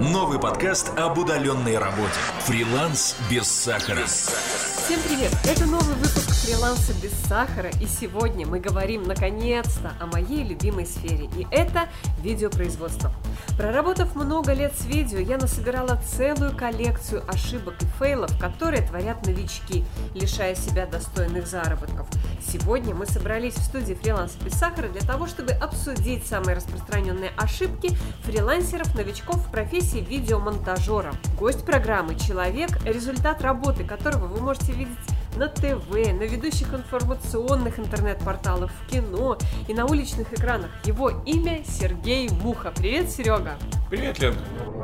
Новый подкаст об удаленной работе. Фриланс без сахара. Всем привет! Это новый выпуск фриланса без сахара, и сегодня мы говорим наконец-то о моей любимой сфере, и это видеопроизводство. Проработав много лет с видео, я насобирала целую коллекцию ошибок и фейлов, которые творят новички, лишая себя достойных заработков. Сегодня мы собрались в студии фриланса без сахара для того, чтобы обсудить самые распространенные ошибки фрилансеров-новичков в профессии видеомонтажера. Гость программы – человек, результат работы которого вы можете видеть на ТВ, на ведущих информационных интернет-порталах, в кино и на уличных экранах. Его имя Сергей Муха. Привет, Серега! Привет, Лен!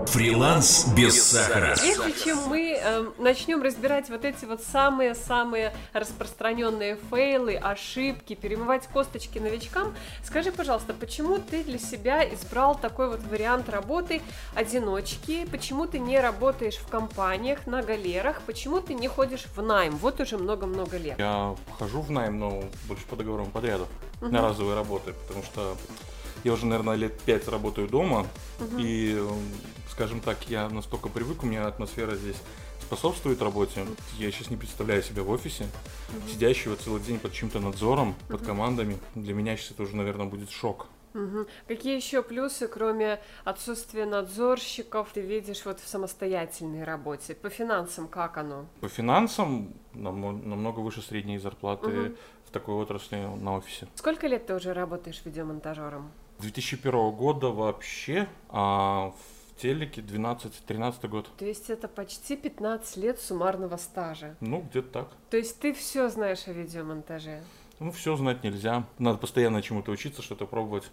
Фриланс без сахара. Прежде чем мы э, начнем разбирать вот эти вот самые-самые распространенные фейлы, ошибки, перемывать косточки новичкам, скажи, пожалуйста, почему ты для себя избрал такой вот вариант работы одиночки? Почему ты не работаешь в компаниях, на галерах? Почему ты не ходишь в найм? Вот уже много-много лет. Я хожу в найм, но больше по договорам подрядов на разовые работы, потому что я уже, наверное, лет пять работаю дома, и, э, скажем так, я настолько привык, у меня атмосфера здесь способствует работе. Я сейчас не представляю себя в офисе, сидящего целый день под чьим-то надзором, под командами. Для меня сейчас это уже, наверное, будет шок. Мгм. Какие еще плюсы, кроме отсутствия надзорщиков, ты видишь вот в самостоятельной работе? По финансам как оно? По финансам намо- намного выше средней зарплаты Мгм. в такой отрасли на офисе. Сколько лет ты уже работаешь видеомонтажером? 2001 года вообще, а в телеке 12-13 год. То есть это почти 15 лет суммарного стажа. Ну, где-то так. То есть ты все знаешь о видеомонтаже? Ну, все знать нельзя. Надо постоянно чему-то учиться, что-то пробовать,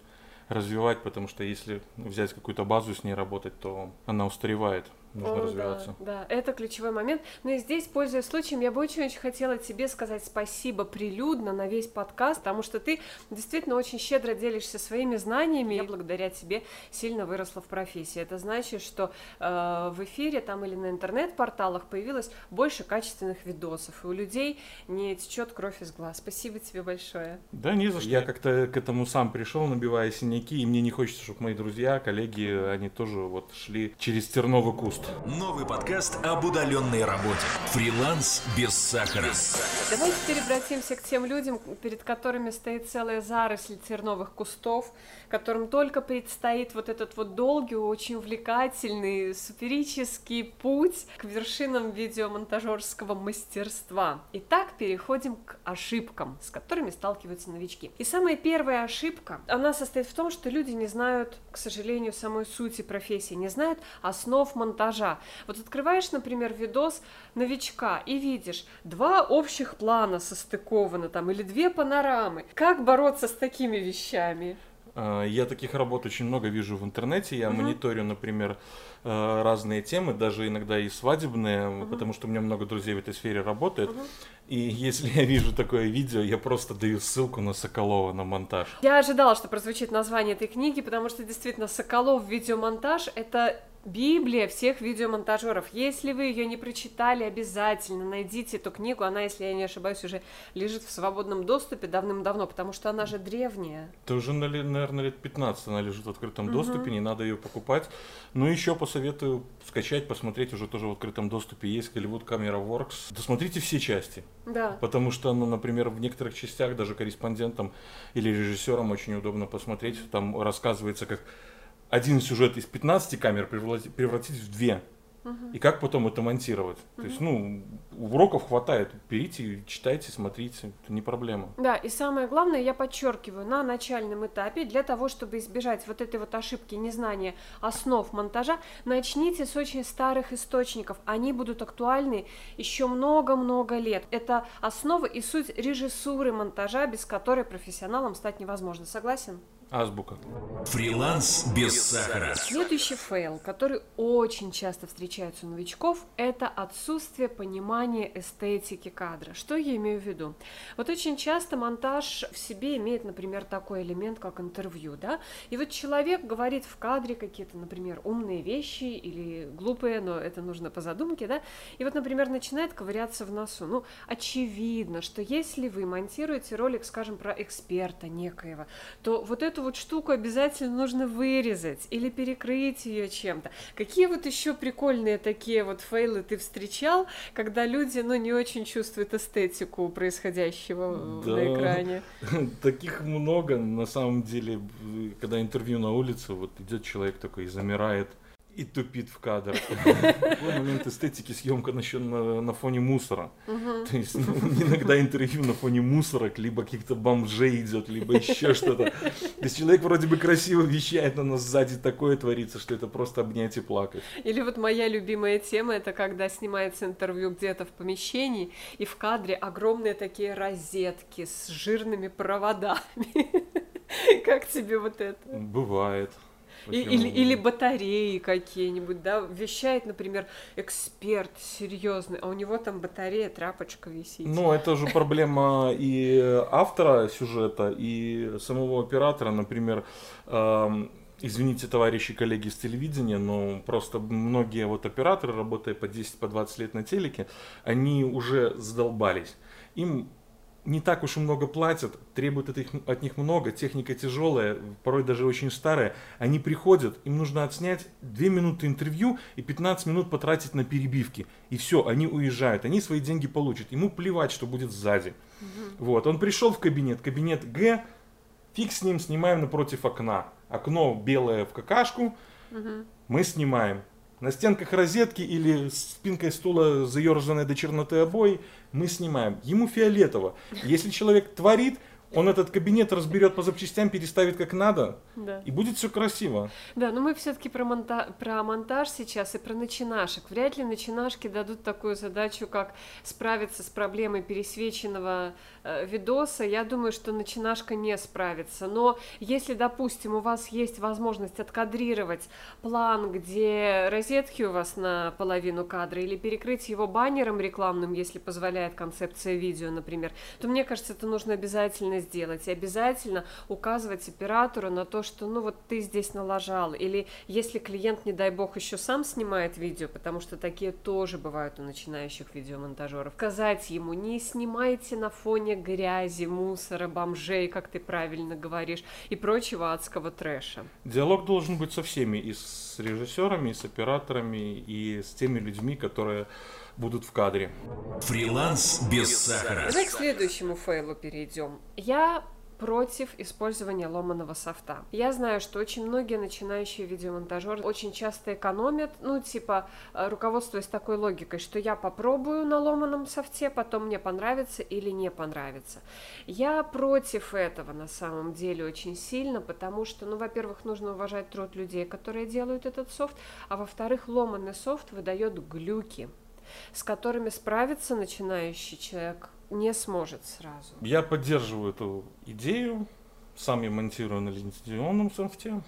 развивать, потому что если взять какую-то базу и с ней работать, то она устаревает. Нужно О, развиваться. Да, да, это ключевой момент. Но и здесь, пользуясь случаем, я бы очень-очень хотела тебе сказать спасибо прилюдно на весь подкаст, потому что ты действительно очень щедро делишься своими знаниями. Я благодаря тебе сильно выросла в профессии. Это значит, что э, в эфире там или на интернет-порталах появилось больше качественных видосов, и у людей не течет кровь из глаз. Спасибо тебе большое. Да, не за что. Я как-то к этому сам пришел, набивая синяки, и мне не хочется, чтобы мои друзья, коллеги, они тоже вот шли через терновый куст. Новый подкаст об удаленной работе. Фриланс без сахара. Давайте теперь обратимся к тем людям, перед которыми стоит целая заросль терновых кустов, которым только предстоит вот этот вот долгий, очень увлекательный, суперический путь к вершинам видеомонтажерского мастерства. Итак, переходим к ошибкам, с которыми сталкиваются новички. И самая первая ошибка, она состоит в том, что люди не знают, к сожалению, самой сути профессии, не знают основ монтажа. Вот открываешь, например, видос новичка и видишь два общих плана состыкованы там или две панорамы. Как бороться с такими вещами? А, Я таких работ очень много вижу в интернете. Я Мгм. мониторю, например, э, разные темы, даже иногда и свадебные, Мгм. потому что у меня много друзей в этой сфере работает. Мгм. И если я вижу такое видео, я просто даю ссылку на Соколова на монтаж. Я ожидала, что прозвучит название этой книги, потому что действительно Соколов видеомонтаж это Библия всех видеомонтажеров. Если вы ее не прочитали, обязательно найдите эту книгу. Она, если я не ошибаюсь, уже лежит в свободном доступе давным-давно, потому что она же древняя. Это уже, наверное, лет 15 она лежит в открытом Мгм. доступе, не надо ее покупать. Ну, еще посоветую скачать, посмотреть, уже тоже в открытом доступе есть Голливуд Camera Works. Досмотрите все части, Да. потому что, ну, например, в некоторых частях даже корреспондентам или режиссерам очень удобно посмотреть. Там рассказывается, как один сюжет из 15 камер преврати- превратить в две. И как потом это монтировать? То есть, ну, уроков хватает. Берите, читайте, смотрите. Это не проблема. Да, и самое главное, я подчеркиваю, на начальном этапе, для того, чтобы избежать вот этой вот ошибки незнания основ монтажа, начните с очень старых источников. Они будут актуальны еще много-много лет. Это основа и суть режиссуры монтажа, без которой профессионалом стать невозможно. Согласен? Азбука. Фриланс без сахара. Следующий фейл, который очень часто встречается у новичков, это отсутствие понимания эстетики кадра. Что я имею в виду? Вот очень часто монтаж в себе имеет, например, такой элемент, как интервью, да? И вот человек говорит в кадре какие-то, например, умные вещи или глупые, но это нужно по задумке, да? И вот, например, начинает ковыряться в носу. Ну, очевидно, что если вы монтируете ролик, скажем, про эксперта некоего, то вот эту эту вот штуку обязательно нужно вырезать или перекрыть ее чем-то. Какие вот еще прикольные такие вот фейлы ты встречал, когда люди, ну, не очень чувствуют эстетику происходящего да, на экране? Таких много, на самом деле, когда интервью на улице, вот идет человек такой и замирает, и тупит в кадр. Такой момент эстетики съемка еще на, на фоне мусора. То есть ну, иногда интервью на фоне мусорок, либо каких-то бомжей идет, либо еще что-то. То есть человек вроде бы красиво вещает, но сзади такое творится, что это просто обнять и плакать. Или вот моя любимая тема, это когда снимается интервью где-то в помещении, и в кадре огромные такие розетки с жирными проводами. Как тебе вот это? Бывает. И, или, или батареи какие-нибудь, да, вещает, например, эксперт серьезный, а у него там батарея, тряпочка висит. Ну, это же проблема и автора сюжета, и самого оператора, например, эм, Извините, товарищи коллеги с телевидения, но просто многие вот операторы, работая по 10-20 по лет на телеке, они уже задолбались. Им не так уж и много платят, требуют от, их, от них много, техника тяжелая, порой даже очень старая. Они приходят, им нужно отснять 2 минуты интервью и 15 минут потратить на перебивки. И все, они уезжают, они свои деньги получат. Ему плевать, что будет сзади. Угу. Вот, он пришел в кабинет, кабинет Г, фиг с ним, снимаем напротив окна. Окно белое в какашку, угу. мы снимаем. На стенках розетки или спинкой стула заерзанной до черноты обои мы снимаем. Ему фиолетово. Если человек творит, он этот кабинет разберет по запчастям, переставит как надо, да. и будет все красиво. Да, но мы все-таки про, монта... про монтаж сейчас и про начинашек. Вряд ли начинашки дадут такую задачу, как справиться с проблемой пересвеченного видоса. Я думаю, что начинашка не справится. Но если, допустим, у вас есть возможность откадрировать план, где розетки у вас на половину кадра, или перекрыть его баннером рекламным, если позволяет концепция видео, например, то мне кажется, это нужно обязательно сделать. И обязательно указывать оператору на то, что ну вот ты здесь налажал. Или если клиент, не дай бог, еще сам снимает видео, потому что такие тоже бывают у начинающих видеомонтажеров, сказать ему, не снимайте на фоне грязи, мусора, бомжей, как ты правильно говоришь, и прочего адского трэша. Диалог должен быть со всеми, и с режиссерами, и с операторами, и с теми людьми, которые будут в кадре. Фриланс без сахара. Давай к следующему фейлу перейдем. Я против использования ломаного софта. Я знаю, что очень многие начинающие видеомонтажеры очень часто экономят, ну, типа, э, руководствуясь такой логикой, что я попробую на ломаном софте, потом мне понравится или не понравится. Я против этого на самом деле очень сильно, потому что, ну, во-первых, нужно уважать труд людей, которые делают этот софт, а во-вторых, ломанный софт выдает глюки с которыми справиться начинающий человек не сможет сразу. Я поддерживаю эту идею. Сам я монтирую на лицензионном софте.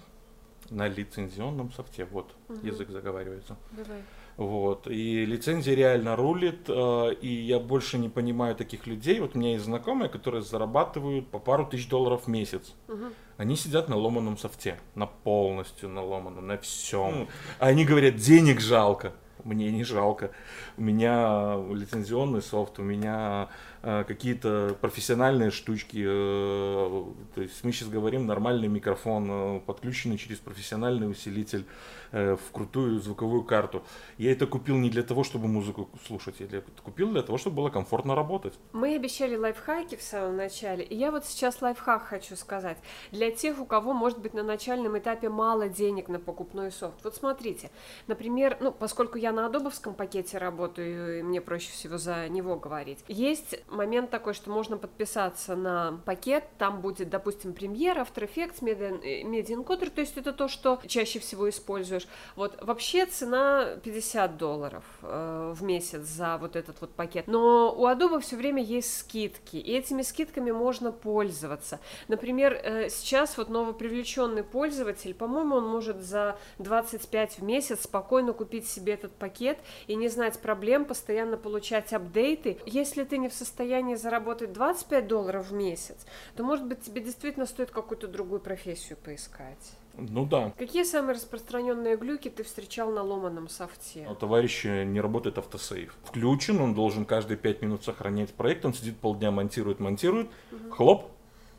На лицензионном софте, вот, угу. язык заговаривается. Давай. Вот. И лицензия реально рулит, э, и я больше не понимаю таких людей. Вот у меня есть знакомые, которые зарабатывают по пару тысяч долларов в месяц. Угу. Они сидят на ломаном софте, на полностью на ломаном, на всем. А они говорят, денег жалко мне не жалко. У меня лицензионный софт, у меня какие-то профессиональные штучки. Э, то есть мы сейчас говорим нормальный микрофон, э, подключенный через профессиональный усилитель э, в крутую звуковую карту. Я это купил не для того, чтобы музыку слушать, я это купил для того, чтобы было комфортно работать. Мы обещали лайфхаки в самом начале, и я вот сейчас лайфхак хочу сказать. Для тех, у кого, может быть, на начальном этапе мало денег на покупной софт. Вот смотрите, например, ну, поскольку я на адобовском пакете работаю, и мне проще всего за него говорить. Есть момент такой, что можно подписаться на пакет, там будет, допустим, премьера, After Effects, Media, Encoder, то есть это то, что чаще всего используешь. Вот вообще цена 50 долларов э, в месяц за вот этот вот пакет. Но у Adobe все время есть скидки, и этими скидками можно пользоваться. Например, э, сейчас вот новопривлеченный пользователь, по-моему, он может за 25 в месяц спокойно купить себе этот пакет и не знать проблем, постоянно получать апдейты. Если ты не в состоянии заработать 25 долларов в месяц, то, может быть, тебе действительно стоит какую-то другую профессию поискать. Ну да. Какие самые распространенные глюки ты встречал на ломаном софте? У товарища не работает автосейв. Включен, он должен каждые 5 минут сохранять проект, он сидит полдня, монтирует, монтирует, угу. хлоп,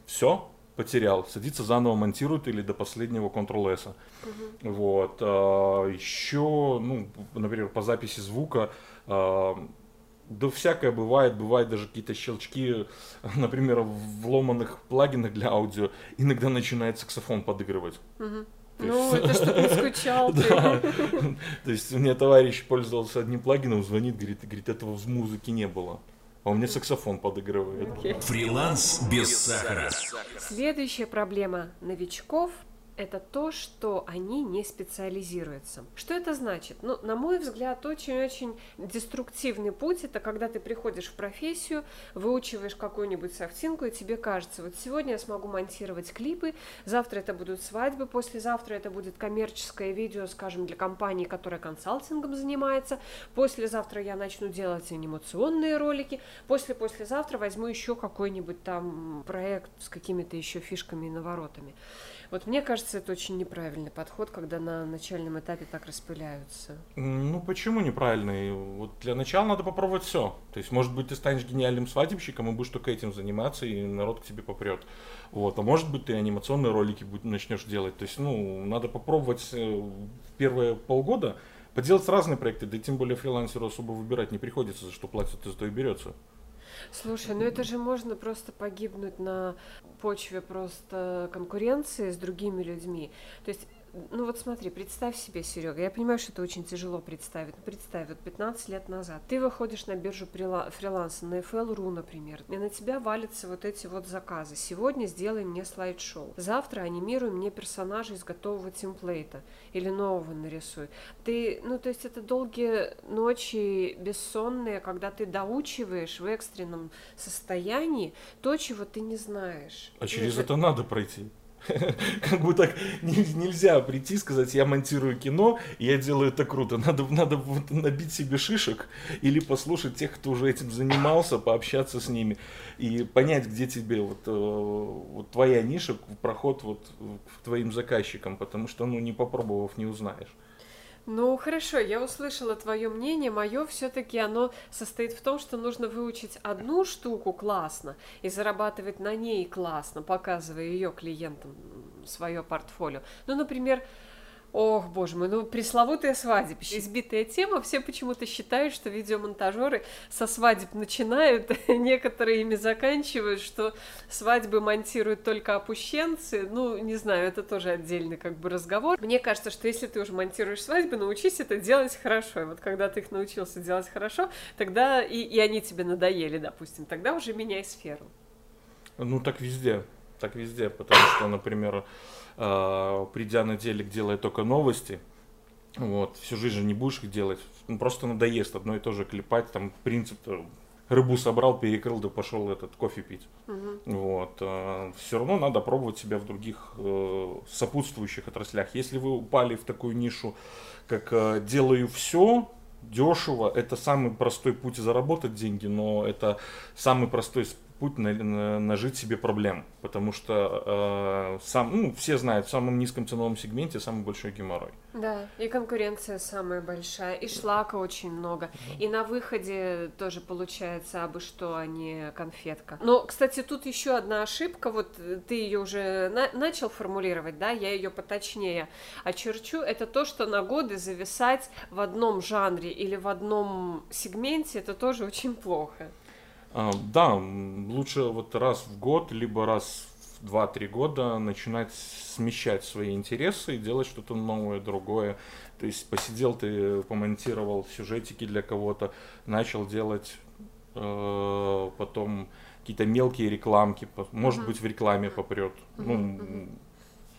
все, потерял, садится заново монтирует или до последнего Ctrl-S. Угу. Вот. А, еще, ну, например, по записи звука а, да всякое бывает, бывает даже какие-то щелчки, например, в ломаных плагинах для аудио, иногда начинает саксофон подыгрывать. Угу. Ну, это чтобы не скучал ты. То есть у меня товарищ пользовался одним плагином, звонит, говорит, говорит, этого в музыке не было. А у меня саксофон подыгрывает. Okay. Фриланс без сахара. Следующая проблема новичков это то, что они не специализируются. Что это значит? Ну, на мой взгляд, очень-очень деструктивный путь это когда ты приходишь в профессию, выучиваешь какую-нибудь софтинку, и тебе кажется, вот сегодня я смогу монтировать клипы, завтра это будут свадьбы, послезавтра это будет коммерческое видео, скажем, для компании, которая консалтингом занимается, послезавтра я начну делать анимационные ролики, после-послезавтра возьму еще какой-нибудь там проект с какими-то еще фишками и наворотами. Вот мне кажется, это очень неправильный подход, когда на начальном этапе так распыляются. Ну почему неправильный? Вот для начала надо попробовать все. То есть, может быть, ты станешь гениальным свадебщиком и будешь только этим заниматься, и народ к тебе попрет. Вот. А может быть, ты анимационные ролики начнешь делать. То есть, ну, надо попробовать э, первые полгода поделать разные проекты, да тем более фрилансеру особо выбирать не приходится, за что платят, и за то и берется. Слушай, ну это же можно просто погибнуть на почве просто конкуренции с другими людьми. То есть ну вот смотри, представь себе, Серега, я понимаю, что это очень тяжело представить, но представь, вот 15 лет назад ты выходишь на биржу фриланса, на FL.ru, например, и на тебя валятся вот эти вот заказы. Сегодня сделай мне слайд-шоу, завтра анимируй мне персонажа из готового темплейта или нового нарисуй. Ты, ну то есть это долгие ночи бессонные, когда ты доучиваешь в экстренном состоянии то, чего ты не знаешь. А через это надо пройти. Как бы так нельзя прийти и сказать, я монтирую кино, я делаю это круто. Надо, надо набить себе шишек или послушать тех, кто уже этим занимался, пообщаться с ними и понять, где тебе вот, э, вот твоя ниша, проход вот к твоим заказчикам, потому что, ну, не попробовав, не узнаешь. Ну хорошо, я услышала твое мнение. Мое все-таки оно состоит в том, что нужно выучить одну штуку классно и зарабатывать на ней классно, показывая ее клиентам свое портфолио. Ну, например, Ох, боже мой, ну пресловутая свадебище. Избитая тема, все почему-то считают, что видеомонтажеры со свадеб начинают, некоторые ими заканчивают, что свадьбы монтируют только опущенцы. Ну, не знаю, это тоже отдельный как бы разговор. Мне кажется, что если ты уже монтируешь свадьбы, научись это делать хорошо. И вот когда ты их научился делать хорошо, тогда и, и они тебе надоели, допустим, тогда уже меняй сферу. Ну, так везде. Так везде, потому что, например, придя на телек, делая только новости, вот, всю жизнь не будешь их делать, ну, просто надоест одно и то же клепать, там принцип рыбу собрал, перекрыл, да пошел этот кофе пить. Угу. Вот. Э, все равно надо пробовать себя в других э, сопутствующих отраслях. Если вы упали в такую нишу, как э, делаю все, дешево, это самый простой путь заработать деньги, но это самый простой путь на, на, нажить себе проблем, потому что э, сам, ну, все знают, в самом низком ценовом сегменте самый большой геморрой. Да, и конкуренция самая большая, и шлака очень много, да. и на выходе тоже получается абы что, а не конфетка. Но, кстати, тут еще одна ошибка, вот ты ее уже на начал формулировать, да, я ее поточнее очерчу, это то, что на годы зависать в одном жанре или в одном сегменте, это тоже очень плохо. А, да, лучше вот раз в год, либо раз в 2-3 года начинать смещать свои интересы и делать что-то новое, другое. То есть посидел ты, помонтировал сюжетики для кого-то, начал делать э, потом какие-то мелкие рекламки, может mm-hmm. быть в рекламе попрет. Mm-hmm. Ну,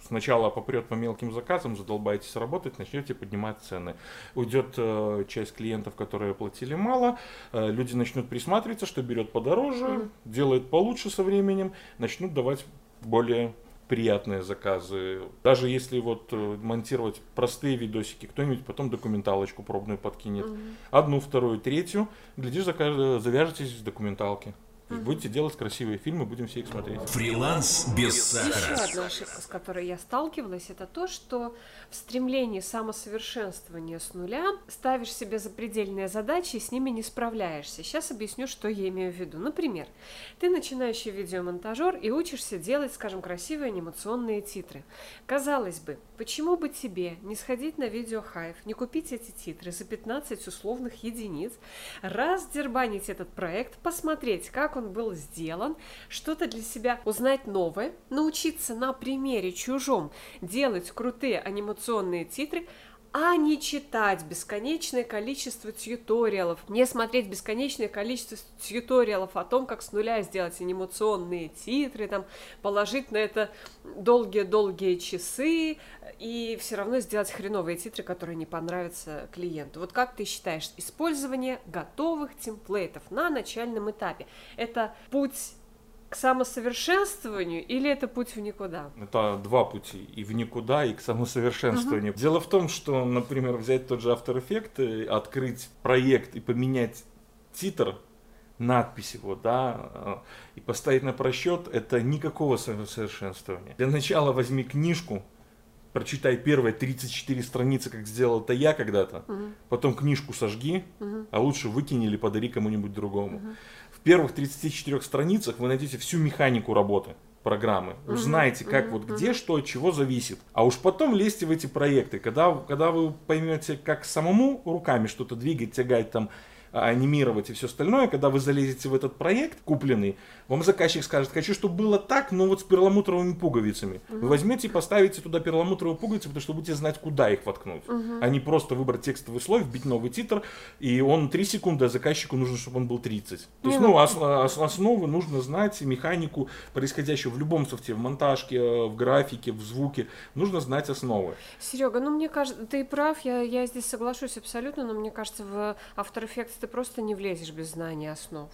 сначала попрет по мелким заказам, задолбаетесь работать, начнете поднимать цены. Уйдет э, часть клиентов, которые платили мало, э, люди начнут присматриваться, что берет подороже, mm. делает получше со временем, начнут давать более приятные заказы. Даже если вот э, монтировать простые видосики, кто-нибудь потом документалочку пробную подкинет. Mm-hmm. Одну, вторую, третью. Глядишь, завяжетесь в документалке. Есть будете делать красивые фильмы, будем все их смотреть. Фриланс без Еще сахара. одна ошибка, с которой я сталкивалась, это то, что в стремлении самосовершенствования с нуля ставишь себе запредельные задачи и с ними не справляешься. Сейчас объясню, что я имею в виду. Например, ты начинающий видеомонтажер и учишься делать, скажем, красивые анимационные титры. Казалось бы, почему бы тебе не сходить на видео Hive, не купить эти титры за 15 условных единиц, раздербанить этот проект, посмотреть, как он был сделан, что-то для себя узнать новое, научиться на примере чужом делать крутые анимационные титры, а не читать бесконечное количество тьюториалов, не смотреть бесконечное количество тьюториалов о том, как с нуля сделать анимационные титры, там, положить на это долгие-долгие часы и все равно сделать хреновые титры, которые не понравятся клиенту. Вот как ты считаешь, использование готовых темплейтов на начальном этапе – это путь к самосовершенствованию или это путь в никуда? Это два пути, и в никуда, и к самосовершенствованию. Дело в том, что, например, взять тот же After Effects, открыть проект и поменять титр, надпись его, да, э, и поставить на просчет, это никакого самосовершенствования. Для начала возьми книжку, прочитай первые 34 страницы, как сделал это я когда-то, потом книжку сожги, а лучше выкини или подари кому-нибудь другому. В первых 34 страницах вы найдете всю механику работы программы. Узнаете, как вот где, что, от чего зависит. А уж потом лезьте в эти проекты. Когда, когда вы поймете, как самому руками что-то двигать, тягать там, анимировать и все остальное, когда вы залезете в этот проект купленный, вам заказчик скажет, хочу, чтобы было так, но вот с перламутровыми пуговицами. Вы возьмете и поставите туда перламутровые пуговицы, потому что будете знать, куда их воткнуть. А не просто выбрать текстовый слой, вбить новый титр, и он 3 секунды, а заказчику нужно, чтобы он был 30. То есть, Не, ну, ос- ос- основы нужно знать, механику происходящую в любом софте, в монтажке, э, в графике, в звуке, нужно знать основы. Серега, ну мне кажется, ты прав, я, я здесь соглашусь абсолютно, но мне кажется, в After Effects ты просто не влезешь без знания основ.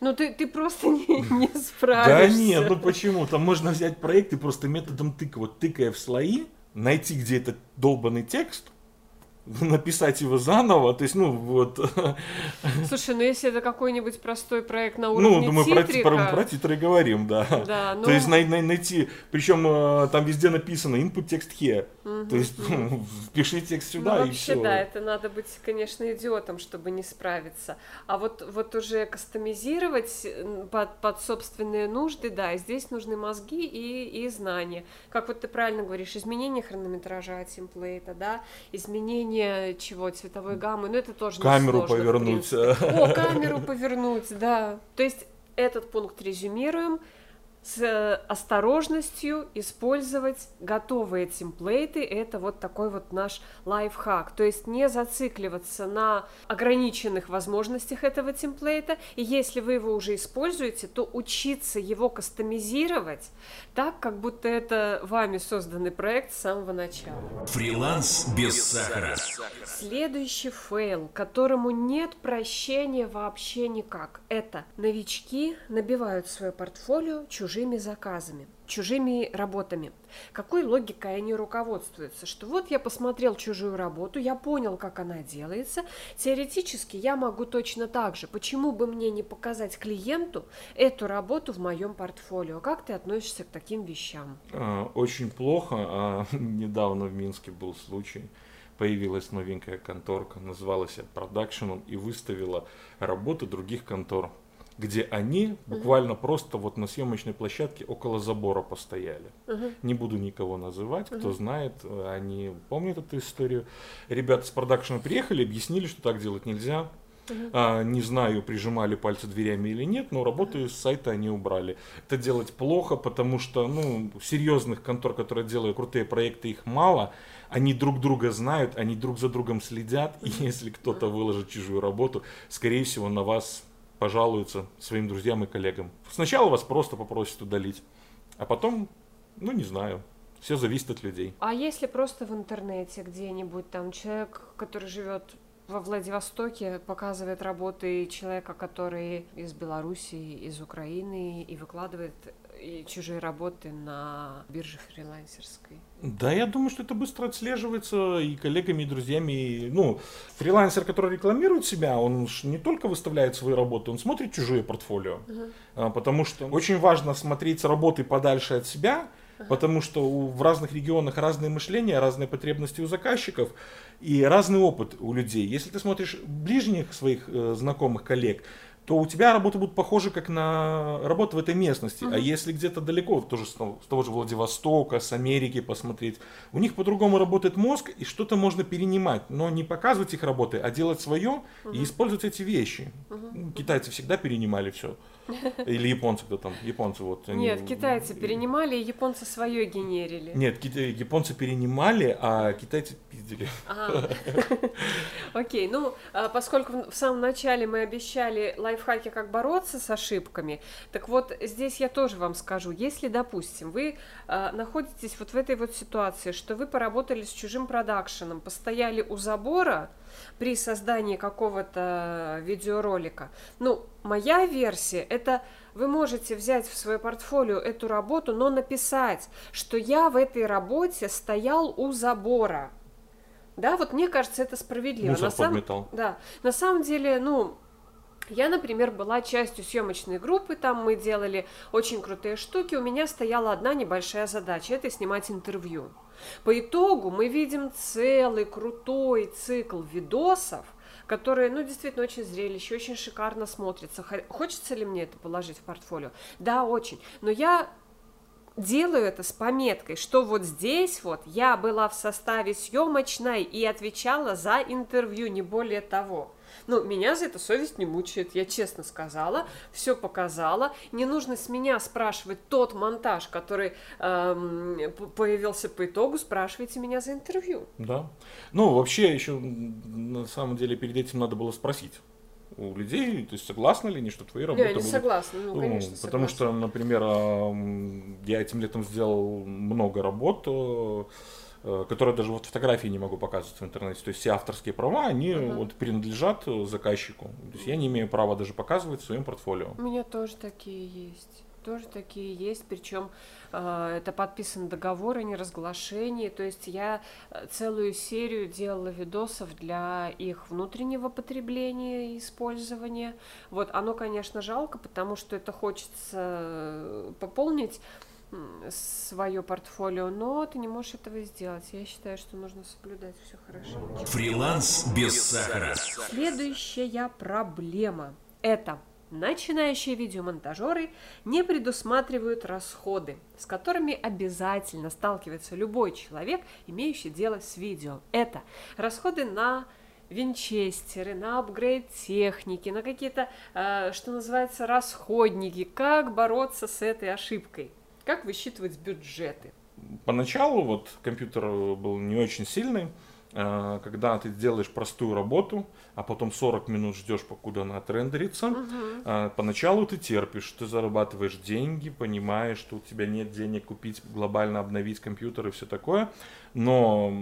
Ну ты, ты просто не, не справишься. Да нет, ну почему? Там можно взять проект и просто методом тыка, вот тыкая в слои, найти, где этот долбанный текст, написать его заново, то есть, ну, вот, Слушай, ну если это какой-нибудь простой проект на ну, уровне думаю, про, титрика, про, про титры говорим, да. Да, ну- То есть, най- най- найти, причем э, там везде написано input text here, то есть, ну, впиши текст Ну, сюда и вообще, все. да, это надо быть, конечно, идиотом, чтобы не справиться. А вот, вот уже кастомизировать под, под собственные нужды, да, здесь нужны мозги и, и знания. Как вот ты правильно говоришь, изменение хронометража темплейта, да, изменение чего, цветовой гаммы, ну это тоже Камеру повернуть. О, камеру повернуть, да. То есть этот пункт резюмируем с э, осторожностью использовать готовые темплейты. Это вот такой вот наш лайфхак. То есть не зацикливаться на ограниченных возможностях этого темплейта. И если вы его уже используете, то учиться его кастомизировать так, как будто это вами созданный проект с самого начала. Фриланс без сахара. Следующий фейл, которому нет прощения вообще никак, это новички набивают свое портфолио чужими заказами, чужими работами. Какой логикой они руководствуются? Что вот я посмотрел чужую работу, я понял, как она делается, теоретически я могу точно так же. Почему бы мне не показать клиенту эту работу в моем портфолио? Как ты относишься к таким вещам? А, Очень плохо. А, Недавно в Минске был случай. Появилась новенькая конторка, называлась продакшеном и выставила работы других контор, где они буквально просто вот на съемочной площадке около забора постояли. Не буду никого называть, кто знает, э, они помнят эту историю. Ребята с продакшена приехали, объяснили, что так делать нельзя. А, не знаю, прижимали пальцы дверями или нет, но работу с сайта они убрали. Это делать плохо, потому что, ну, серьезных контор, которые делают крутые проекты, их мало. Они друг друга знают, они друг за другом следят, и если кто-то выложит чужую работу, скорее всего, на вас пожалуются своим друзьям и коллегам. Сначала вас просто попросят удалить, а потом, ну, не знаю, все зависит от людей. А если просто в интернете где-нибудь там человек, который живет во Владивостоке показывает работы человека, который из Беларуси, из Украины и выкладывает и чужие работы на бирже фрилансерской? Да, я думаю, что это быстро отслеживается и коллегами, и друзьями. И, ну, фрилансер, который рекламирует себя, он не только выставляет свои работы, он смотрит чужие портфолио. Uh-huh. Потому что очень важно смотреть работы подальше от себя, потому что в разных регионах разные мышления, разные потребности у заказчиков и разный опыт у людей. Если ты смотришь ближних своих э, знакомых коллег, то у тебя работы будут похожи как на работу в этой местности. Uh-huh. А если где-то далеко, тоже с того, с того же Владивостока, с Америки посмотреть, у них по-другому работает мозг, и что-то можно перенимать, но не показывать их работы, а делать свое uh-huh. и использовать эти вещи. Uh-huh. Китайцы всегда перенимали все. Или японцы кто там? Японцы вот. Они... Нет, китайцы перенимали, и японцы свое генерили. Нет, японцы перенимали, а китайцы пиздили. Окей, ну, а, поскольку в самом начале мы обещали лайфхаки, как бороться с ошибками, так вот здесь я тоже вам скажу, если, допустим, вы а, находитесь вот в этой вот ситуации, что вы поработали с чужим продакшеном, постояли у забора, при создании какого-то видеоролика. Ну, моя версия это вы можете взять в свое портфолио эту работу, но написать, что я в этой работе стоял у забора. Да, вот мне кажется, это справедливо. Мусор на самом, да, на самом деле, ну, я, например, была частью съемочной группы, там мы делали очень крутые штуки, у меня стояла одна небольшая задача, это снимать интервью. По итогу мы видим целый крутой цикл видосов, которые, ну, действительно очень зрелище, очень шикарно смотрятся. Хочется ли мне это положить в портфолио? Да, очень. Но я делаю это с пометкой, что вот здесь вот я была в составе съемочной и отвечала за интервью, не более того. Ну, меня за это совесть не мучает, я честно сказала, все показала. Не нужно с меня спрашивать тот монтаж, который эм, появился по итогу, спрашивайте меня за интервью. Да. Ну, вообще еще на самом деле перед этим надо было спросить у людей, то есть согласны ли они, что твои работы не будут... согласна, ну, ну конечно, Потому согласна. что, например, я этим летом сделал много работ, Э, которые даже вот фотографии не могу показывать в интернете. То есть все авторские права, они uh-huh. вот принадлежат э, заказчику. То есть я не имею права даже показывать в своем портфолио. У меня тоже такие есть. Тоже такие есть, причем э, это подписан договор о неразглашении, то есть я э, целую серию делала видосов для их внутреннего потребления и использования. Вот оно, конечно, жалко, потому что это хочется пополнить свое портфолио, но ты не можешь этого сделать. Я считаю, что нужно соблюдать все хорошо. Фриланс без сахара. Следующая проблема – это начинающие видеомонтажеры не предусматривают расходы, с которыми обязательно сталкивается любой человек, имеющий дело с видео. Это расходы на винчестеры, на апгрейд техники, на какие-то, э, что называется, расходники. Как бороться с этой ошибкой? Как высчитывать бюджеты? Поначалу вот компьютер был не очень сильный, когда ты делаешь простую работу, а потом 40 минут ждешь, покуда она отрендерится, угу. поначалу ты терпишь, ты зарабатываешь деньги, понимаешь, что у тебя нет денег купить, глобально обновить компьютер и все такое, но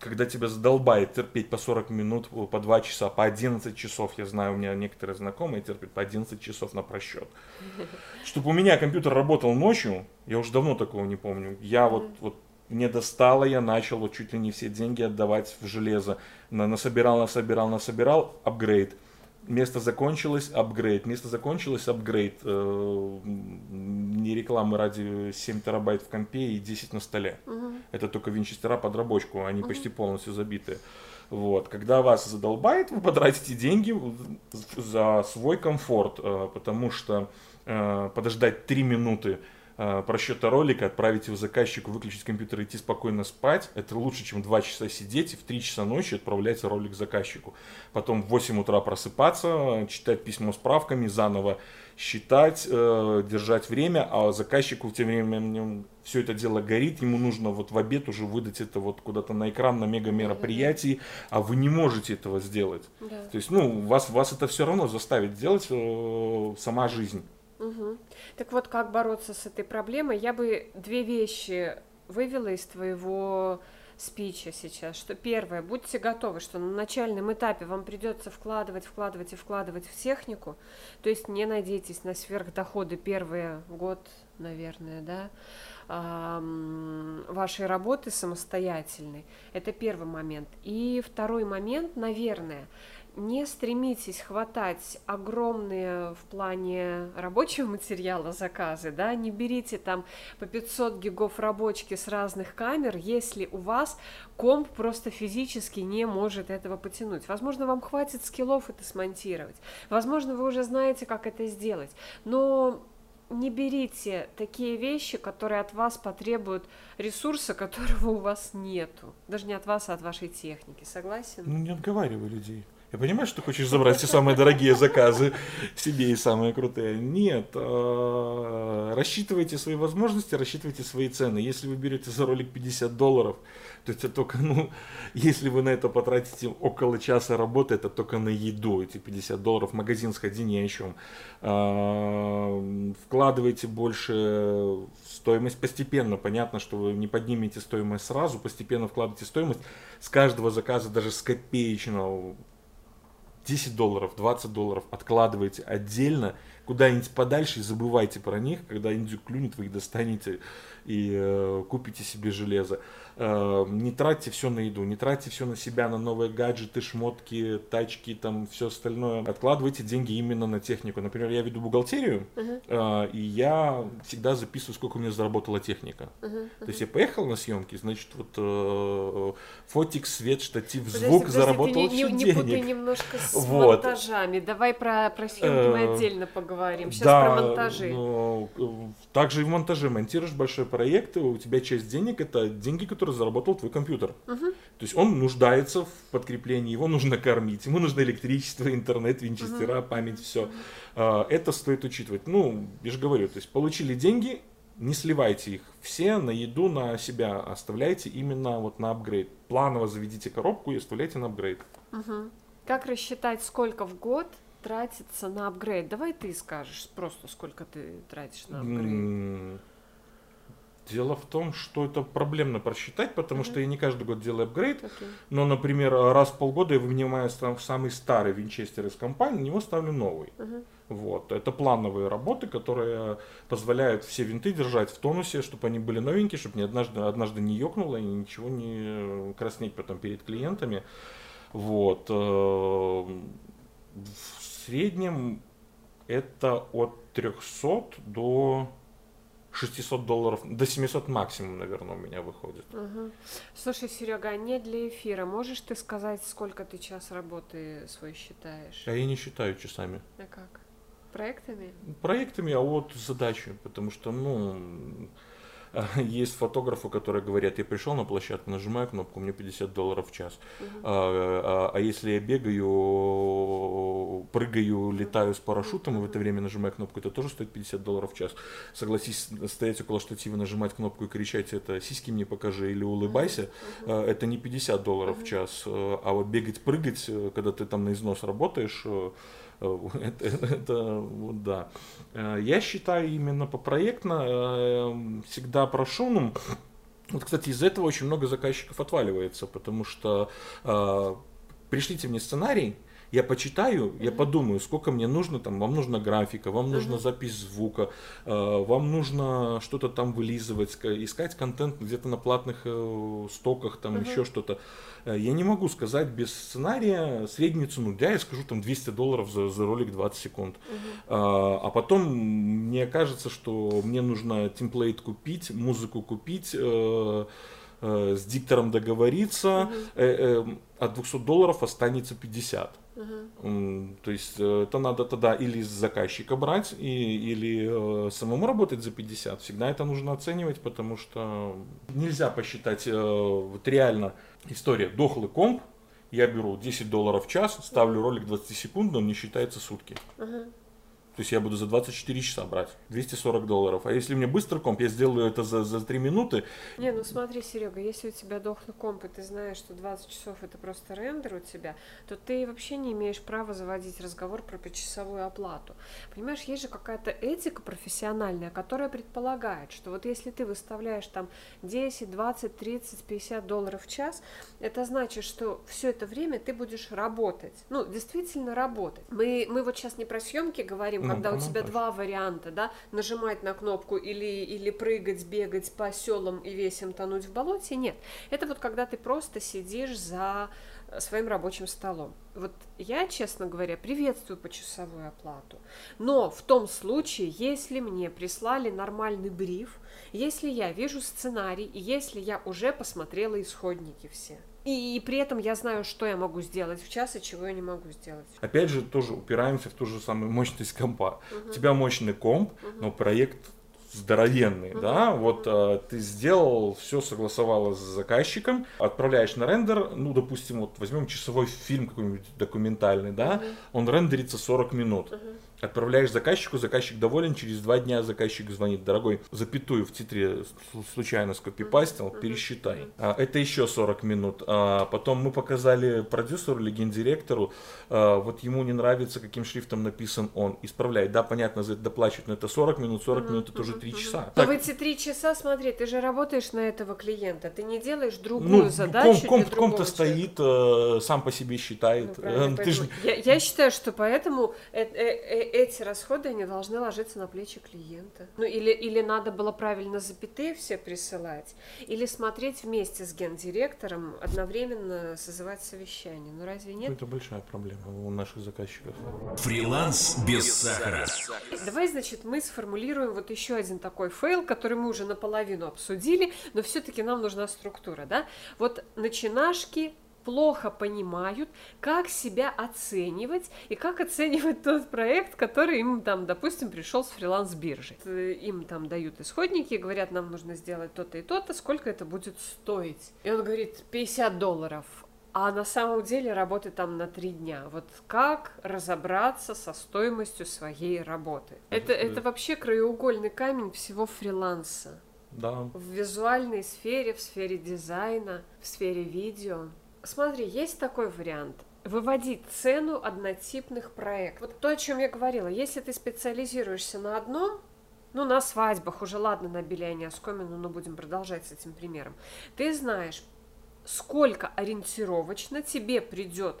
когда тебя задолбает терпеть по 40 минут, по 2 часа, по 11 часов, я знаю, у меня некоторые знакомые терпят по 11 часов на просчет. Чтобы у меня компьютер работал ночью, я уже давно такого не помню, я вот, вот мне достало, я начал вот чуть ли не все деньги отдавать в железо. На, насобирал, насобирал, насобирал, апгрейд. Место закончилось, апгрейд. Место закончилось, апгрейд. Э, не рекламы ради 7 терабайт в компе и 10 на столе. Угу. Это только винчестера под рабочку, они угу. почти полностью забиты. Вот. Когда вас задолбает, вы потратите деньги за свой комфорт, э, потому что э, подождать 3 минуты просчета ролика, отправить его заказчику, выключить компьютер и идти спокойно спать, это лучше, чем 2 часа сидеть и в 3 часа ночи отправлять ролик заказчику. Потом в 8 утра просыпаться, читать письмо с правками, заново считать, э, держать время, а заказчику тем временем все это дело горит, ему нужно вот в обед уже выдать это вот куда-то на экран, на мега мероприятии, а вы не можете этого сделать. Да. То есть, ну, вас, вас это все равно заставит делать э, сама жизнь. Угу. Так вот, как бороться с этой проблемой? Я бы две вещи вывела из твоего спича сейчас, что первое, будьте готовы, что на начальном этапе вам придется вкладывать, вкладывать и вкладывать в технику, то есть не надейтесь на сверхдоходы первый год, наверное, да, вашей работы самостоятельной. Это первый момент. И второй момент, наверное, не стремитесь хватать огромные в плане рабочего материала заказы, да, не берите там по 500 гигов рабочки с разных камер, если у вас комп просто физически не может этого потянуть. Возможно, вам хватит скиллов это смонтировать, возможно, вы уже знаете, как это сделать, но не берите такие вещи, которые от вас потребуют ресурса, которого у вас нету. Даже не от вас, а от вашей техники. Согласен? Ну, не отговаривай людей. Я понимаю, что ты хочешь забрать все самые дорогие заказы себе и самые крутые. Нет, а, рассчитывайте свои возможности, рассчитывайте свои цены. Если вы берете за ролик 50 долларов, то это только, ну, если вы на это потратите около часа работы, это только на еду, эти 50 долларов, магазин сходи ни о чем. А, вкладывайте больше в стоимость постепенно. Понятно, что вы не поднимете стоимость сразу, постепенно вкладывайте стоимость. С каждого заказа, даже с копеечного, 10 долларов, 20 долларов откладывайте отдельно куда-нибудь подальше и забывайте про них. Когда индюк клюнет, вы их достанете и э, купите себе железо. Э, не тратьте все на еду, не тратьте все на себя, на новые гаджеты, шмотки, тачки, там все остальное. Откладывайте деньги именно на технику. Например, я веду бухгалтерию, uh-huh. э, и я всегда записываю, сколько у меня заработала техника. Uh-huh. Uh-huh. То есть я поехал на съемки, значит, вот э, фотик, свет, штатив, подожди, звук подожди, заработал ты не, не, не путай немножко с вот. монтажами. Давай про, про съемки мы э, отдельно поговорим. Сейчас да, про монтажи. Ну, также и в монтаже монтируешь большой проект, у тебя часть денег это деньги, которые заработал твой компьютер. Угу. То есть он нуждается в подкреплении, его нужно кормить, ему нужно электричество, интернет, винчестера, угу. память, все. Угу. Это стоит учитывать. Ну, я же говорю, то есть получили деньги, не сливайте их все на еду, на себя, оставляйте именно вот на апгрейд. Планово заведите коробку и оставляйте на апгрейд. Угу. Как рассчитать, сколько в год тратится на апгрейд? Давай ты скажешь просто, сколько ты тратишь на апгрейд. Дело в том, что это проблемно просчитать, потому uh-huh. что я не каждый год делаю апгрейд. Okay. Но, например, раз в полгода я вынимаю самый старый винчестер из компании, на него ставлю новый. Uh-huh. Вот. Это плановые работы, которые позволяют все винты держать в тонусе, чтобы они были новенькие, чтобы ни однажды, однажды не ёкнуло и ничего не краснеть потом перед клиентами. Вот. Э, в среднем это от 300 до 600 долларов, до 700 максимум, наверное, у меня выходит. Угу. Слушай, Серега, а не для эфира, можешь ты сказать, сколько ты час работы свой считаешь? А я не считаю часами. А как? Проектами? Проектами, а вот задачи, потому что, ну, есть фотографы, которые говорят, я пришел на площадку, нажимаю кнопку, мне 50 долларов в час. А, а, а если я бегаю, прыгаю, летаю с парашютом, и в это время нажимаю кнопку, это тоже стоит 50 долларов в час. Согласись, стоять около штатива, нажимать кнопку и кричать, это сиськи мне покажи или улыбайся, uh-huh. это не 50 долларов в час. А вот бегать, прыгать, когда ты там на износ работаешь, это, это вот да. Э, я считаю именно по проектно э, всегда прошу, ну, вот, кстати, из-за этого очень много заказчиков отваливается, потому что э, пришлите мне сценарий, я почитаю, mm-hmm. я подумаю, сколько мне нужно, там, вам нужна графика, вам mm-hmm. нужна запись звука, э, вам нужно что-то там вылизывать, искать контент где-то на платных э, стоках, там mm-hmm. еще что-то. Э, я не могу сказать без сценария среднюю цену. Я скажу там 200 долларов за, за ролик 20 секунд. А, потом мне кажется, что мне нужно темплейт купить, музыку купить, с диктором договориться. Э, э, от 200 долларов останется 50. То есть э, это надо тогда или с заказчика брать, и, или э, самому работать за 50. Всегда это нужно оценивать, потому что нельзя посчитать э, вот реально история. Дохлый комп, я беру 10 долларов в час, ставлю ролик 20 секунд, он не считается сутки. Uh-huh. То есть я буду за 24 часа брать 240 долларов. А если мне быстрый комп, я сделаю это за, за 3 минуты. Не, ну смотри, Серега, если у тебя дохлый комп, и ты знаешь, что 20 часов это просто рендер у тебя, то ты вообще не имеешь права заводить разговор про почасовую оплату. Понимаешь, есть же какая-то этика профессиональная, которая предполагает, что вот если ты выставляешь там 10, 20, 30, 50 долларов в час, это значит, что все это время ты будешь работать. Ну, действительно работать. Мы, мы вот сейчас не про съемки говорим, ну, когда у тебя два варианта, да, нажимать на кнопку или, или прыгать, бегать по селам и весим тонуть в болоте. Нет. Это вот когда ты просто сидишь за своим рабочим столом. Вот я, честно говоря, приветствую почасовую оплату. Но в том случае, если мне прислали нормальный бриф, если я вижу сценарий, и если я уже посмотрела исходники все. И, и при этом я знаю, что я могу сделать в час и чего я не могу сделать. Опять же, тоже упираемся в ту же самую мощность компа. Угу. У тебя мощный комп, угу. но проект здоровенный, uh-huh. да, вот uh, ты сделал, все согласовало с заказчиком, отправляешь на рендер, ну, допустим, вот возьмем часовой фильм какой-нибудь документальный, да, uh-huh. он рендерится 40 минут. Uh-huh. Отправляешь заказчику, заказчик доволен, через два дня заказчик звонит, дорогой, запятую в титре случайно скопипастил, пересчитай. А, это еще 40 минут. А, потом мы показали продюсеру или гендиректору, а, вот ему не нравится, каким шрифтом написан он, исправляй. Да, понятно, за это доплачивают, но это 40 минут, 40 uh-huh. минут это уже 3 часа. Но так. в эти 3 часа, смотри, ты же работаешь на этого клиента, ты не делаешь другую ну, задачу ком, ком, ком-то стоит, э, сам по себе считает. Ну, э, ты же... я, я считаю, что поэтому э, э, э эти расходы они должны ложиться на плечи клиента. Ну или, или надо было правильно запятые все присылать, или смотреть вместе с гендиректором, одновременно созывать совещание. Ну разве нет? Это большая проблема у наших заказчиков. Фриланс без сахара. Давай, значит, мы сформулируем вот еще один такой фейл, который мы уже наполовину обсудили, но все-таки нам нужна структура, да? Вот начинашки плохо понимают, как себя оценивать и как оценивать тот проект, который им там, допустим, пришел с фриланс-биржи. Им там дают исходники, говорят, нам нужно сделать то-то и то-то, сколько это будет стоить. И он говорит, 50 долларов. А на самом деле работы там на три дня. Вот как разобраться со стоимостью своей работы? Это, это вообще краеугольный камень всего фриланса. Да. В визуальной сфере, в сфере дизайна, в сфере видео. Смотри, есть такой вариант. Выводить цену однотипных проектов. Вот то, о чем я говорила. Если ты специализируешься на одном, ну, на свадьбах, уже ладно, на Беляне Оскомину, но будем продолжать с этим примером. Ты знаешь, сколько ориентировочно тебе придет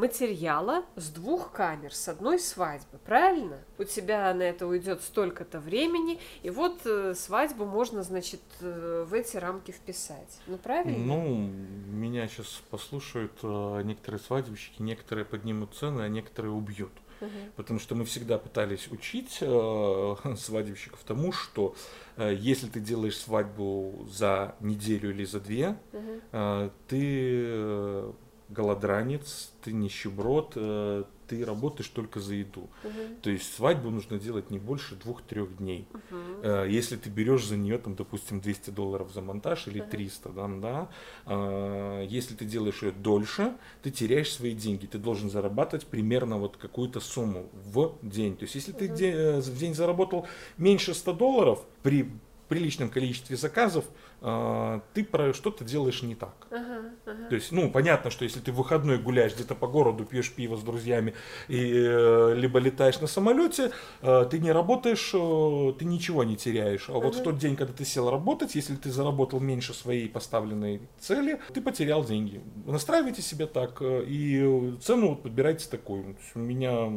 материала с двух камер, с одной свадьбы, правильно? У тебя на это уйдет столько-то времени, и вот э, свадьбу можно, значит, э, в эти рамки вписать. Ну, правильно? Ну, меня сейчас послушают э, некоторые свадебщики, некоторые поднимут цены, а некоторые убьют. Угу. Потому что мы всегда пытались учить э, свадебщиков тому, что э, если ты делаешь свадьбу за неделю или за две, угу. э, ты голодранец, ты нищеброд, э, ты работаешь только за еду. Угу. То есть свадьбу нужно делать не больше двух-трех дней. Угу. Если ты берешь за нее, там, допустим, 200 долларов за монтаж или 300, да, да, э, если ты делаешь ее дольше, ты теряешь свои деньги. Ты должен зарабатывать примерно вот какую-то сумму в день. То есть если угу. ты в день заработал меньше 100 долларов при приличном количестве заказов, э, ты про что-то делаешь не так. Ага, ага. То есть, ну, понятно, что если ты в выходной гуляешь где-то по городу, пьешь пиво с друзьями, и, э, либо летаешь на самолете, э, ты не работаешь, э, ты ничего не теряешь. А ага. вот в тот день, когда ты сел работать, если ты заработал меньше своей поставленной цели, ты потерял деньги. Настраивайте себя так, э, и цену вот подбирайте такую. У меня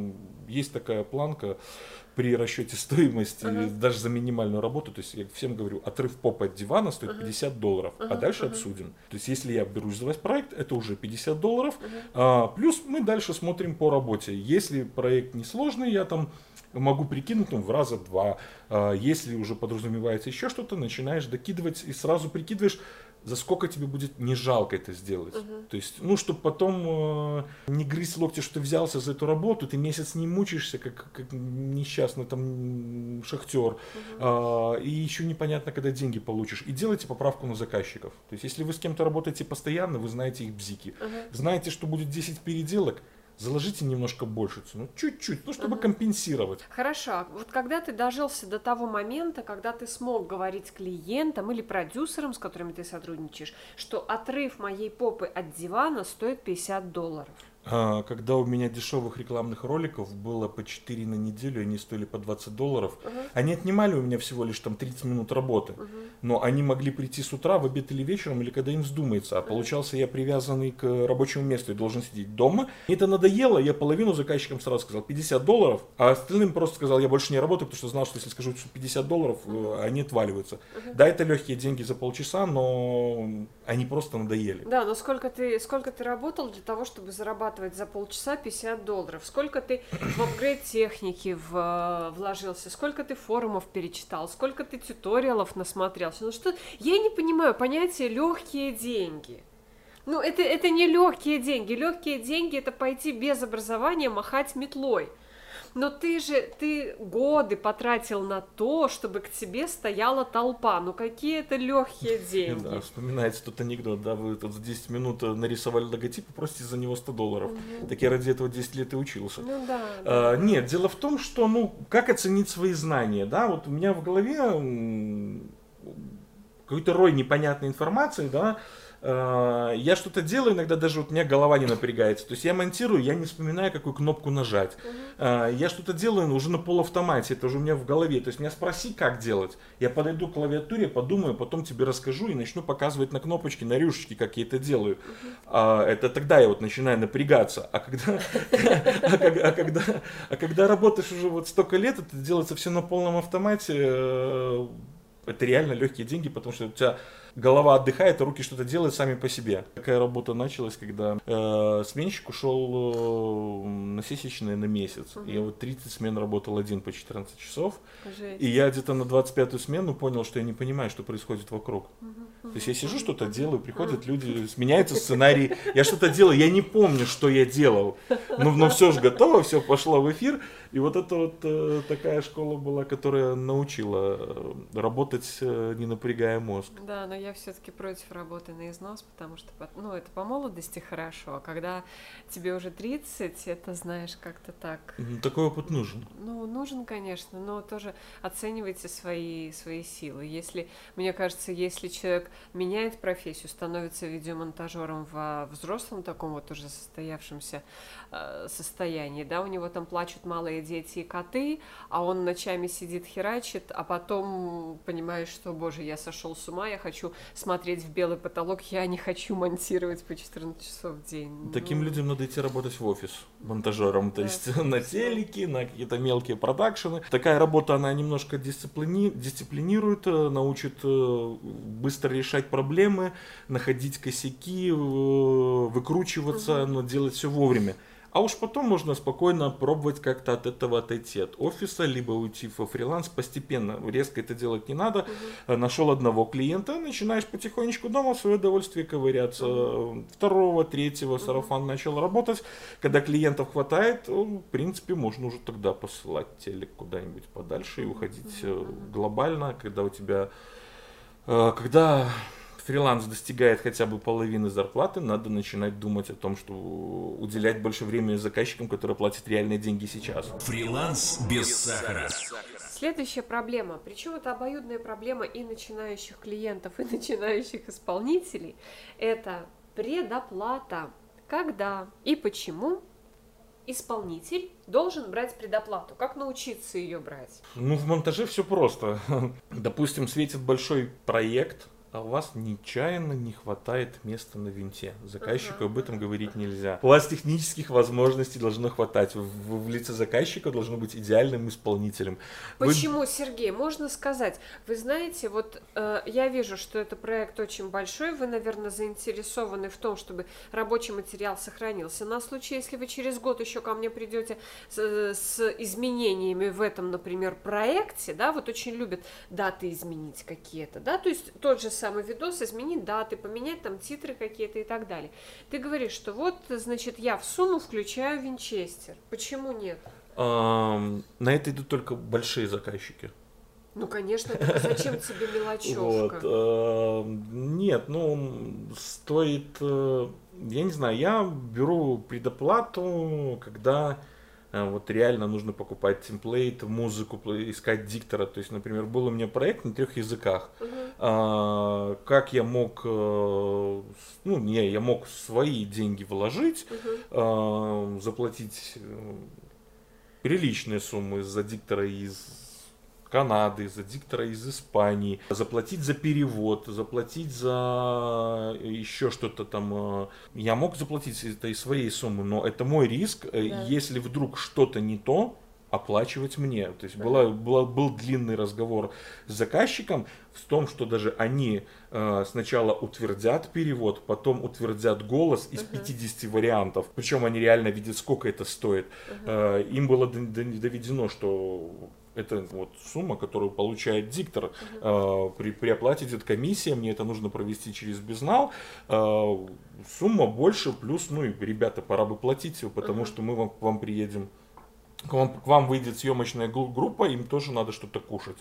есть такая планка, при расчете стоимости, uh-huh. даже за минимальную работу, то есть я всем говорю, отрыв попа от дивана стоит uh-huh. 50 долларов, uh-huh. а дальше uh-huh. обсудим. То есть если я берусь за ваш проект, это уже 50 долларов, uh-huh. а, плюс мы дальше смотрим по работе. Если проект несложный, я там могу прикинуть ну, в раза два. А, если уже подразумевается еще что-то, начинаешь докидывать и сразу прикидываешь, за сколько тебе будет не жалко это сделать. Угу. То есть, ну, чтобы потом э, не грызть локти, что ты взялся за эту работу, ты месяц не мучаешься, как, как несчастный там шахтер, угу. э, и еще непонятно, когда деньги получишь. И делайте поправку на заказчиков. То есть, если вы с кем-то работаете постоянно, вы знаете их бзики. Угу. Знаете, что будет 10 переделок, заложите немножко больше цену, чуть-чуть, ну, чтобы uh-huh. компенсировать. Хорошо, вот когда ты дожился до того момента, когда ты смог говорить клиентам или продюсерам, с которыми ты сотрудничаешь, что отрыв моей попы от дивана стоит 50 долларов. А, когда у меня дешевых рекламных роликов было по 4 на неделю, они стоили по 20 долларов, uh-huh. они отнимали у меня всего лишь там 30 минут работы, uh-huh. но они могли прийти с утра, в обед или вечером, или когда им вздумается, а uh-huh. получался я привязанный к рабочему месту и должен сидеть дома. Мне это надоело, я половину заказчикам сразу сказал 50 долларов, а остальным просто сказал, я больше не работаю, потому что знал, что если скажу 50 долларов, uh-huh. они отваливаются. Uh-huh. Да, это легкие деньги за полчаса, но они просто надоели. Да, но сколько ты, сколько ты работал для того, чтобы зарабатывать зарабатывать за полчаса 50 долларов? Сколько ты в апгрейд техники в, вложился? Сколько ты форумов перечитал? Сколько ты туториалов насмотрелся? Ну что, я не понимаю понятие легкие деньги. Ну, это, это не легкие деньги. Легкие деньги это пойти без образования махать метлой. Но ты же, ты годы потратил на то, чтобы к тебе стояла толпа. Ну какие это легкие деньги. Да, вспоминается тот анекдот, да, вы тут за 10 минут э, нарисовали логотип и просите за него 100 долларов. Угу. Так я ради этого 10 лет и учился. Ну да. А, нет, дело в том, что, ну, как оценить свои знания, да, вот у меня в голове какой-то рой непонятной информации, да, Э, я что-то делаю, иногда даже вот у меня голова не напрягается. То есть я монтирую, я не вспоминаю, какую кнопку нажать. Uh-huh. Я что-то делаю уже на полуавтомате, это уже у меня в голове. То есть меня спроси, как делать. Я подойду к клавиатуре, подумаю, потом тебе расскажу и начну показывать на кнопочки, на рюшечки, как я это делаю. Uh-huh. Это тогда я вот начинаю напрягаться. А когда, а, а, когда, а когда работаешь уже вот столько лет, это делается все на полном автомате, э, это реально легкие деньги, потому что у тебя голова отдыхает, а руки что-то делают сами по себе. Такая работа началась, когда э, сменщик ушел э, на сесечные на месяц. Угу. Я вот 30 смен работал один по 14 часов. Жесть. И я где-то на 25-ю смену понял, что я не понимаю, что происходит вокруг. Угу. То есть я сижу, что-то делаю, приходят люди, сменяется сценарий, я что-то делаю, я не помню, что я делал. Но, но все же готово, все пошло в эфир. И вот это вот э, такая школа была, которая научила э, работать, э, не напрягая мозг. Да, но я все-таки против работы на износ, потому что, ну, это по молодости хорошо, а когда тебе уже 30, это, знаешь, как-то так... Ну, такой опыт нужен. Ну, нужен, конечно, но тоже оценивайте свои, свои силы. Если, мне кажется, если человек меняет профессию, становится видеомонтажером в взрослом таком вот уже состоявшемся э, состоянии, да, у него там плачут малые дети и коты, а он ночами сидит, херачит, а потом понимаешь, что, боже, я сошел с ума, я хочу смотреть в белый потолок, я не хочу монтировать по 14 часов в день. Таким ну... людям надо идти работать в офис монтажером, то да, есть на телеке, на какие-то мелкие продакшены. Такая работа, она немножко дисциплини... дисциплинирует, э, научит э, быстро решать проблемы, находить косяки, э, выкручиваться, угу. но делать все вовремя. А уж потом можно спокойно пробовать как-то от этого отойти от офиса, либо уйти во фриланс постепенно. Резко это делать не надо. Угу. Нашел одного клиента, начинаешь потихонечку дома в свое удовольствие ковыряться. Угу. Второго, третьего угу. сарафан начал работать. Когда клиентов хватает, в принципе, можно уже тогда посылать телек куда-нибудь подальше и уходить угу. глобально, когда у тебя... Э, когда фриланс достигает хотя бы половины зарплаты, надо начинать думать о том, что уделять больше времени заказчикам, которые платят реальные деньги сейчас. Фриланс без сахара. Следующая проблема, причем это обоюдная проблема и начинающих клиентов, и начинающих исполнителей, это предоплата. Когда и почему исполнитель должен брать предоплату? Как научиться ее брать? Ну, в монтаже все просто. Допустим, светит большой проект, а у вас нечаянно не хватает места на винте. Заказчику uh-huh. об этом говорить нельзя. У вас технических возможностей должно хватать. В, в лице заказчика должно быть идеальным исполнителем. Почему, вы... Сергей? Можно сказать, вы знаете, вот э, я вижу, что это проект очень большой, вы, наверное, заинтересованы в том, чтобы рабочий материал сохранился. На случай, если вы через год еще ко мне придете с, с изменениями в этом, например, проекте, да, вот очень любят даты изменить какие-то, да, то есть тот же самый видос, изменить даты, поменять там титры какие-то и так далее. Ты говоришь, что вот, значит, я в сумму включаю винчестер. Почему нет? Um, на это идут только большие заказчики. Ну, конечно, зачем тебе мелочевка? Вот, э, нет, ну, стоит... Э, я не знаю, я беру предоплату, когда вот реально нужно покупать темплейт, музыку, искать диктора. То есть, например, был у меня проект на трех языках. Uh-huh. А, как я мог, э, ну не, я мог свои деньги вложить, uh-huh. а, заплатить э, приличные суммы за диктора из Канады, за диктора из Испании, заплатить за перевод, заплатить за еще что-то там. Э, я мог заплатить это из своей суммы, но это мой риск. Э, да. Если вдруг что-то не то, оплачивать мне. То есть была, была, был длинный разговор с заказчиком в том, что даже они э, сначала утвердят перевод, потом утвердят голос из uh-huh. 50 вариантов. Причем они реально видят, сколько это стоит. Uh-huh. Э, им было доведено, что это вот сумма, которую получает диктор. Э, при, при оплате идет комиссия, мне это нужно провести через безнал. Э, сумма больше, плюс, ну и ребята, пора бы платить, потому uh-huh. что мы вам, к вам приедем. К вам, к вам выйдет съемочная группа, им тоже надо что-то кушать.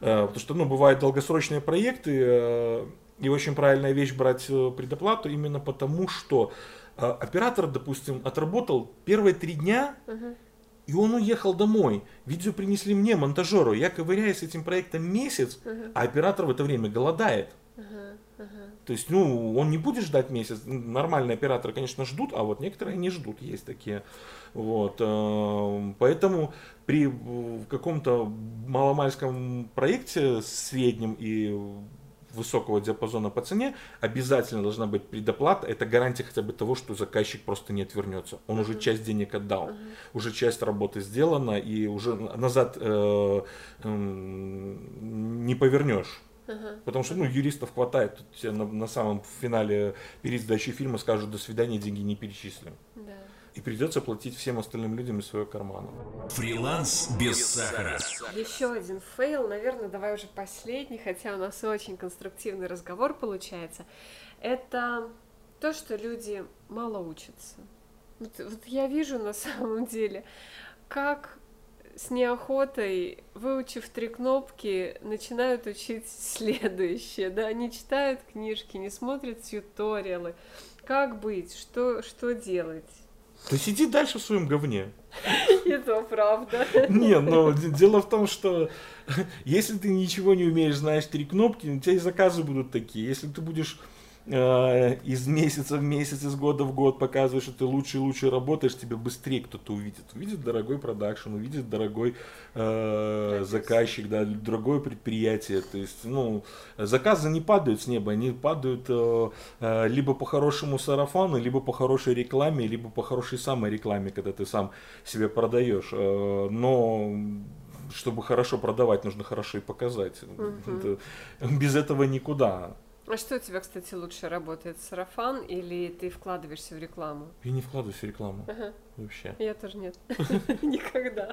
Э, потому что, ну, бывают долгосрочные проекты, э, и очень правильная вещь брать э, предоплату именно потому, что оператор, допустим, отработал первые три дня, uh-huh и он уехал домой. Видео принесли мне, монтажеру. Я ковыряюсь с этим проектом месяц, uh-huh. а оператор в это время голодает. Uh-huh. Uh-huh. То есть, ну, он не будет ждать месяц. Нормальные операторы, конечно, ждут, а вот некоторые не ждут. Есть такие. Вот. Э, поэтому при каком-то маломальском проекте среднем и высокого диапазона по цене, обязательно должна быть предоплата. Это гарантия хотя бы того, что заказчик просто не отвернется. Он uh-huh. уже часть денег отдал, uh-huh. уже часть работы сделана, и уже назад э, э, не повернешь. Uh-huh. Потому что ну, юристов хватает. Тут тебе на, на самом финале перед сдачей фильма скажут до свидания, деньги не перечислим. Да и придется платить всем остальным людям из своего кармана. Фриланс без сахара. Еще один фейл, наверное, давай уже последний, хотя у нас очень конструктивный разговор получается. Это то, что люди мало учатся. Вот, вот я вижу на самом деле, как с неохотой, выучив три кнопки, начинают учить следующее, да, они читают книжки, не смотрят тьюториалы. Как быть? Что, что делать? Да сиди дальше в своем говне. И то правда. Не, но дело в том, что если ты ничего не умеешь, знаешь три кнопки, у тебя и заказы будут такие. Если ты будешь Э, из месяца в месяц, из года в год показываешь, что ты лучше и лучше работаешь, тебя быстрее кто-то увидит. Увидит дорогой продакшн, увидит дорогой э, заказчик, да, дорогое предприятие. То есть, ну, заказы не падают с неба, они падают э, э, либо по хорошему сарафану, либо по хорошей рекламе, либо по хорошей самой рекламе, когда ты сам себе продаешь. Э, но чтобы хорошо продавать, нужно хорошо и показать. Угу. Это, без этого никуда. А что у тебя, кстати, лучше работает, сарафан или ты вкладываешься в рекламу? Я не вкладываюсь в рекламу. Ага. Вообще. Я тоже нет. Никогда.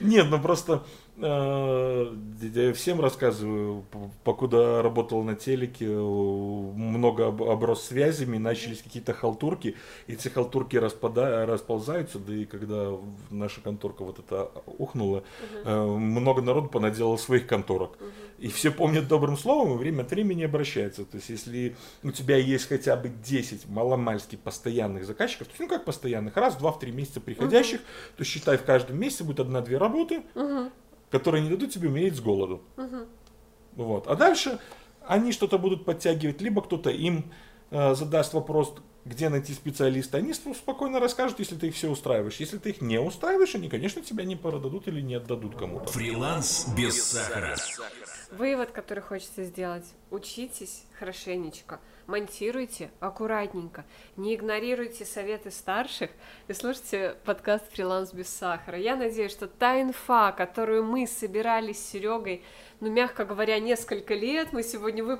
Нет, ну просто э, я всем рассказываю, покуда работал на телеке, много оброс связями, начались какие-то халтурки, эти халтурки расползаются, да и когда наша конторка вот это ухнула, э, много народу понаделало своих конторок. И все помнят добрым словом, и время от времени обращаются. То есть, если у тебя есть хотя бы 10 маломальски постоянных заказчиков, то есть, ну как постоянных, раз, два, в три месяца приходящих, uh-huh. то считай, в каждом месяце будет одна-две работы, uh-huh. которые не дадут тебе умереть с голоду. Uh-huh. Вот. А дальше они что-то будут подтягивать, либо кто-то им э, задаст вопрос, где найти специалиста, они спокойно расскажут, если ты их все устраиваешь. Если ты их не устраиваешь, они, конечно, тебя не продадут или не отдадут кому-то. Фриланс без сахара. Вывод, который хочется сделать. Учитесь хорошенечко, монтируйте аккуратненько, не игнорируйте советы старших и слушайте подкаст «Фриланс без сахара». Я надеюсь, что та инфа, которую мы собирали с Серегой ну, мягко говоря, несколько лет. Мы сегодня вы,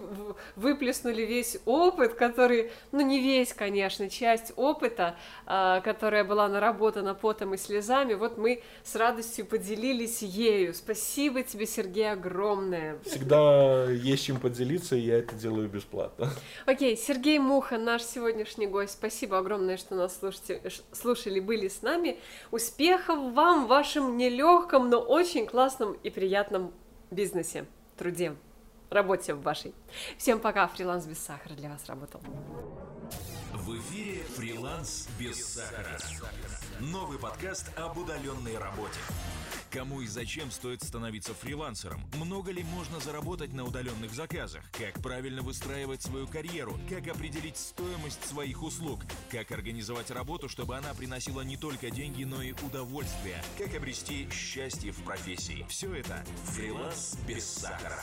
выплеснули весь опыт, который, ну, не весь, конечно, часть опыта, э, которая была наработана потом и слезами. Вот мы с радостью поделились ею. Спасибо тебе, Сергей, огромное. Всегда есть чем поделиться, и я это делаю бесплатно. Окей, Сергей Муха, наш сегодняшний гость. Спасибо огромное, что нас слушали, слушали, были с нами. Успехов вам в вашем нелегком, но очень классном и приятном бизнесе, труде, работе вашей. Всем пока, фриланс без сахара для вас работал. В эфире «Фриланс без сахара». Новый подкаст об удаленной работе. Кому и зачем стоит становиться фрилансером? Много ли можно заработать на удаленных заказах? Как правильно выстраивать свою карьеру? Как определить стоимость своих услуг? Как организовать работу, чтобы она приносила не только деньги, но и удовольствие? Как обрести счастье в профессии? Все это «Фриланс без сахара».